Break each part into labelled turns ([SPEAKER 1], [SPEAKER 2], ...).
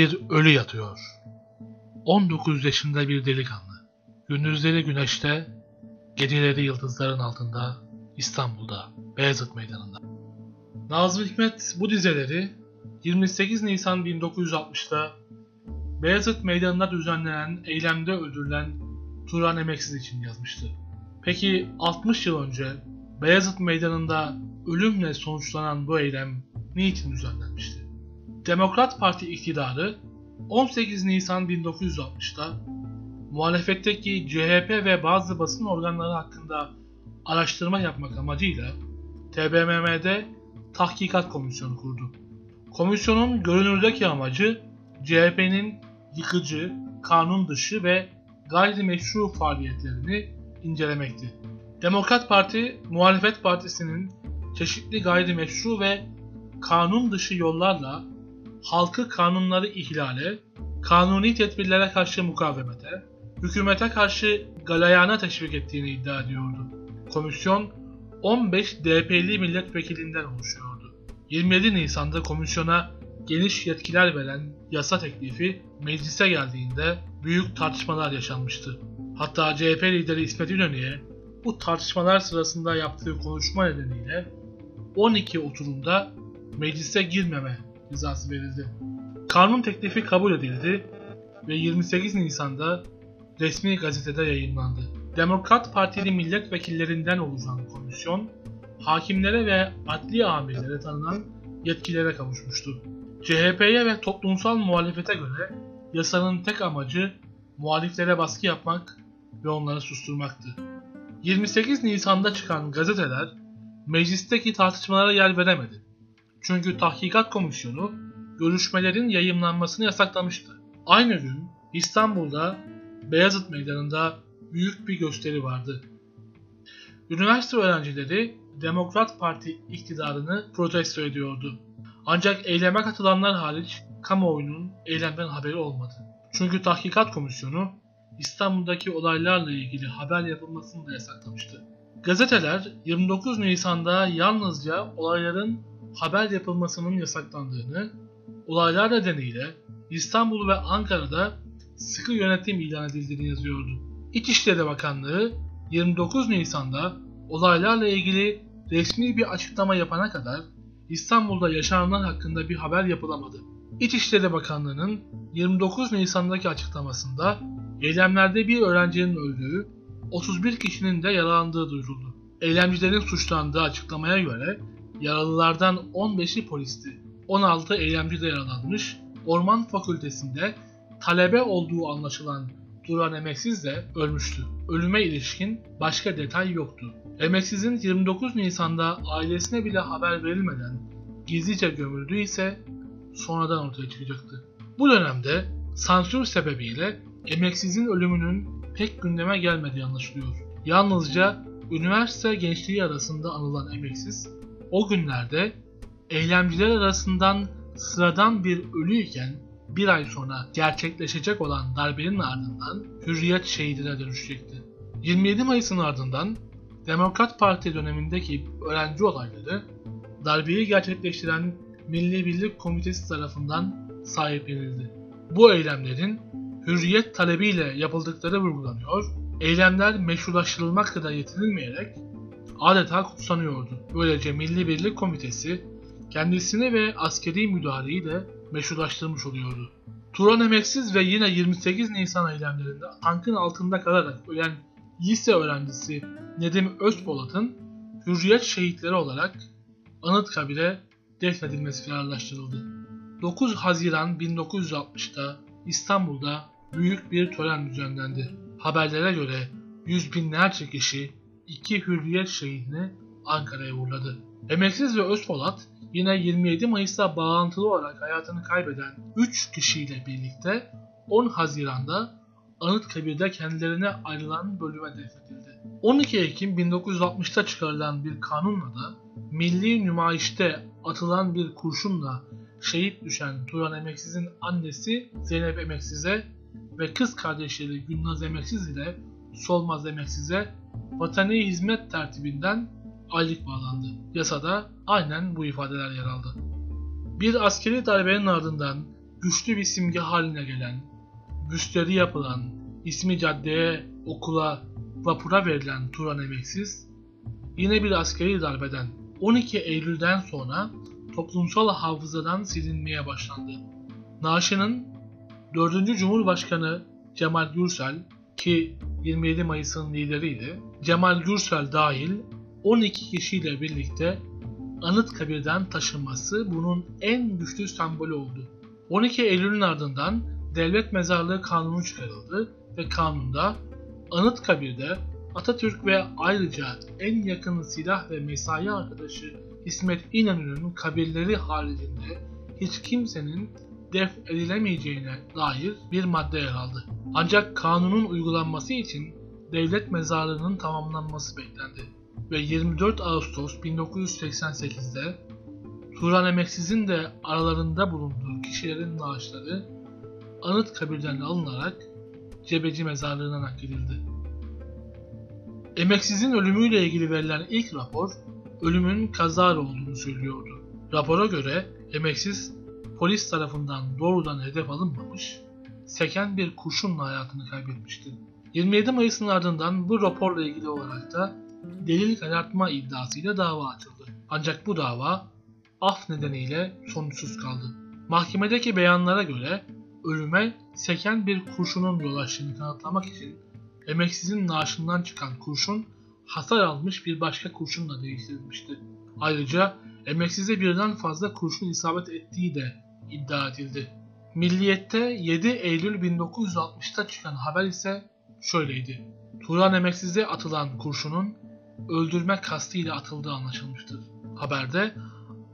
[SPEAKER 1] bir ölü yatıyor. 19 yaşında bir delikanlı. Gündüzleri güneşte, geceleri yıldızların altında, İstanbul'da, Beyazıt Meydanı'nda. Nazım Hikmet bu dizeleri 28 Nisan 1960'da Beyazıt Meydanı'nda düzenlenen eylemde öldürülen Turan Emeksiz için yazmıştı. Peki 60 yıl önce Beyazıt Meydanı'nda ölümle sonuçlanan bu eylem niçin düzenlenmişti? Demokrat Parti iktidarı 18 Nisan 1960'da muhalefetteki CHP ve bazı basın organları hakkında araştırma yapmak amacıyla TBMM'de Tahkikat Komisyonu kurdu. Komisyonun görünürdeki amacı CHP'nin yıkıcı, kanun dışı ve gayrimeşru faaliyetlerini incelemekti. Demokrat Parti, muhalefet partisinin çeşitli gayrimeşru ve kanun dışı yollarla halkı kanunları ihlale, kanuni tedbirlere karşı mukavemete, hükümete karşı galayana teşvik ettiğini iddia ediyordu. Komisyon 15 DP'li milletvekilinden oluşuyordu. 27 Nisan'da komisyona geniş yetkiler veren yasa teklifi meclise geldiğinde büyük tartışmalar yaşanmıştı. Hatta CHP lideri İsmet İnönü'ye bu tartışmalar sırasında yaptığı konuşma nedeniyle 12 oturumda meclise girmeme rızası verildi. Kanun teklifi kabul edildi ve 28 Nisan'da resmi gazetede yayınlandı. Demokrat Partili milletvekillerinden oluşan komisyon, hakimlere ve adli amirlere tanınan yetkilere kavuşmuştu. CHP'ye ve toplumsal muhalefete göre yasanın tek amacı muhaliflere baskı yapmak ve onları susturmaktı. 28 Nisan'da çıkan gazeteler meclisteki tartışmalara yer veremedi. Çünkü Tahkikat Komisyonu görüşmelerin yayımlanmasını yasaklamıştı. Aynı gün İstanbul'da Beyazıt Meydanı'nda büyük bir gösteri vardı. Üniversite öğrencileri Demokrat Parti iktidarını protesto ediyordu. Ancak eyleme katılanlar hariç kamuoyunun eylemden haberi olmadı. Çünkü Tahkikat Komisyonu İstanbul'daki olaylarla ilgili haber yapılmasını da yasaklamıştı. Gazeteler 29 Nisan'da yalnızca olayların haber yapılmasının yasaklandığını, olaylar nedeniyle İstanbul ve Ankara'da sıkı yönetim ilan edildiğini yazıyordu. İçişleri Bakanlığı 29 Nisan'da olaylarla ilgili resmi bir açıklama yapana kadar İstanbul'da yaşananlar hakkında bir haber yapılamadı. İçişleri Bakanlığı'nın 29 Nisan'daki açıklamasında eylemlerde bir öğrencinin öldüğü, 31 kişinin de yaralandığı duyuruldu. Eylemcilerin suçlandığı açıklamaya göre yaralılardan 15'i polisti. 16 eylemci de yaralanmış. Orman Fakültesinde talebe olduğu anlaşılan Duran Emeksiz de ölmüştü. Ölüme ilişkin başka detay yoktu. Emeksiz'in 29 Nisan'da ailesine bile haber verilmeden gizlice gömüldüğü ise sonradan ortaya çıkacaktı. Bu dönemde sansür sebebiyle Emeksiz'in ölümünün pek gündeme gelmediği anlaşılıyor. Yalnızca üniversite gençliği arasında anılan Emeksiz, o günlerde eylemciler arasından sıradan bir ölüyken bir ay sonra gerçekleşecek olan darbenin ardından hürriyet şehidine dönüşecekti. 27 Mayıs'ın ardından Demokrat Parti dönemindeki öğrenci olayları darbeyi gerçekleştiren Milli Birlik Komitesi tarafından sahiplenildi. Bu eylemlerin hürriyet talebiyle yapıldıkları vurgulanıyor, eylemler meşrulaştırılmakla da yetinilmeyerek adeta kutsanıyordu. Böylece Milli Birlik Komitesi kendisini ve askeri müdahaleyi de meşrulaştırmış oluyordu. Turan Emeksiz ve yine 28 Nisan eylemlerinde tankın altında kalarak ölen lise öğrencisi Nedim Özpolat'ın hürriyet şehitleri olarak Anıtkabir'e defnedilmesi kararlaştırıldı. 9 Haziran 1960'da İstanbul'da büyük bir tören düzenlendi. Haberlere göre yüz binlerce kişi iki hürriyet şehidini Ankara'ya uğurladı. Emeksiz ve Özpolat yine 27 Mayıs'ta bağlantılı olarak hayatını kaybeden 3 kişiyle birlikte 10 Haziran'da Anıtkabir'de kendilerine ayrılan bölüme defnedildi. 12 Ekim 1960'ta çıkarılan bir kanunla da milli nümayişte atılan bir kurşunla şehit düşen Turan Emeksiz'in annesi Zeynep Emeksiz'e ve kız kardeşleri Gülnaz Emeksiz ile Solmaz Emeksiz'e vatani hizmet tertibinden aylık bağlandı. Yasada aynen bu ifadeler yer aldı. Bir askeri darbenin ardından güçlü bir simge haline gelen, büstleri yapılan, ismi caddeye, okula, vapura verilen Turan Emeksiz, yine bir askeri darbeden 12 Eylül'den sonra toplumsal hafızadan silinmeye başlandı. Naaşı'nın 4. Cumhurbaşkanı Cemal Gürsel ki 27 Mayıs'ın lideriydi, Cemal Gürsel dahil 12 kişiyle birlikte Anıtkabir'den taşınması bunun en güçlü sembolü oldu. 12 Eylül'ün ardından devlet mezarlığı kanunu çıkarıldı ve kanunda Anıtkabir'de Atatürk ve ayrıca en yakın silah ve mesai arkadaşı İsmet İnönü'nün kabirleri haricinde hiç kimsenin def edilemeyeceğine dair bir madde yer aldı. Ancak kanunun uygulanması için devlet mezarlığının tamamlanması beklendi ve 24 Ağustos 1988'de Turan Emeksiz'in de aralarında bulunduğu kişilerin naaşları anıt kabirden alınarak Cebeci mezarlığına nakledildi. Emeksiz'in ölümüyle ilgili verilen ilk rapor ölümün kazara olduğunu söylüyordu. Rapora göre Emeksiz polis tarafından doğrudan hedef alınmamış, seken bir kurşunla hayatını kaybetmişti. 27 Mayıs'ın ardından bu raporla ilgili olarak da delil karartma iddiasıyla dava açıldı. Ancak bu dava af nedeniyle sonuçsuz kaldı. Mahkemedeki beyanlara göre ölüme seken bir kurşunun yol açtığını kanıtlamak için emeksizin naaşından çıkan kurşun hasar almış bir başka kurşunla değiştirilmişti. Ayrıca emeksize birden fazla kurşun isabet ettiği de iddia edildi. Milliyet'te 7 Eylül 1960'ta çıkan haber ise şöyleydi. Turan Emeksiz'e atılan kurşunun öldürme kastıyla atıldığı anlaşılmıştır. Haberde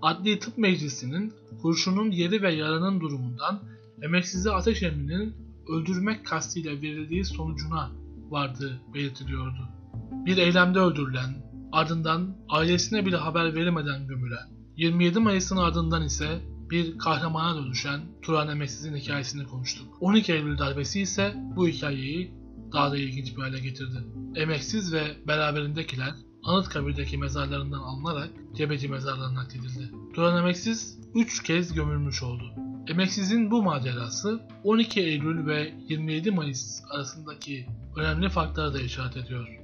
[SPEAKER 1] Adli Tıp Meclisi'nin kurşunun yeri ve yaranın durumundan emeksize ateş emrinin öldürmek kastıyla verildiği sonucuna vardığı belirtiliyordu. Bir eylemde öldürülen, ardından ailesine bile haber verilmeden gömülen, 27 Mayıs'ın ardından ise bir kahramana dönüşen Turan Emeksiz'in hikayesini konuştuk. 12 Eylül darbesi ise bu hikayeyi daha da ilginç bir hale getirdi. Emeksiz ve beraberindekiler Anıtkabir'deki mezarlarından alınarak Cebeci mezarlarına nakledildi. Turan Emeksiz 3 kez gömülmüş oldu. Emeksiz'in bu macerası 12 Eylül ve 27 Mayıs arasındaki önemli farklara da işaret ediyor.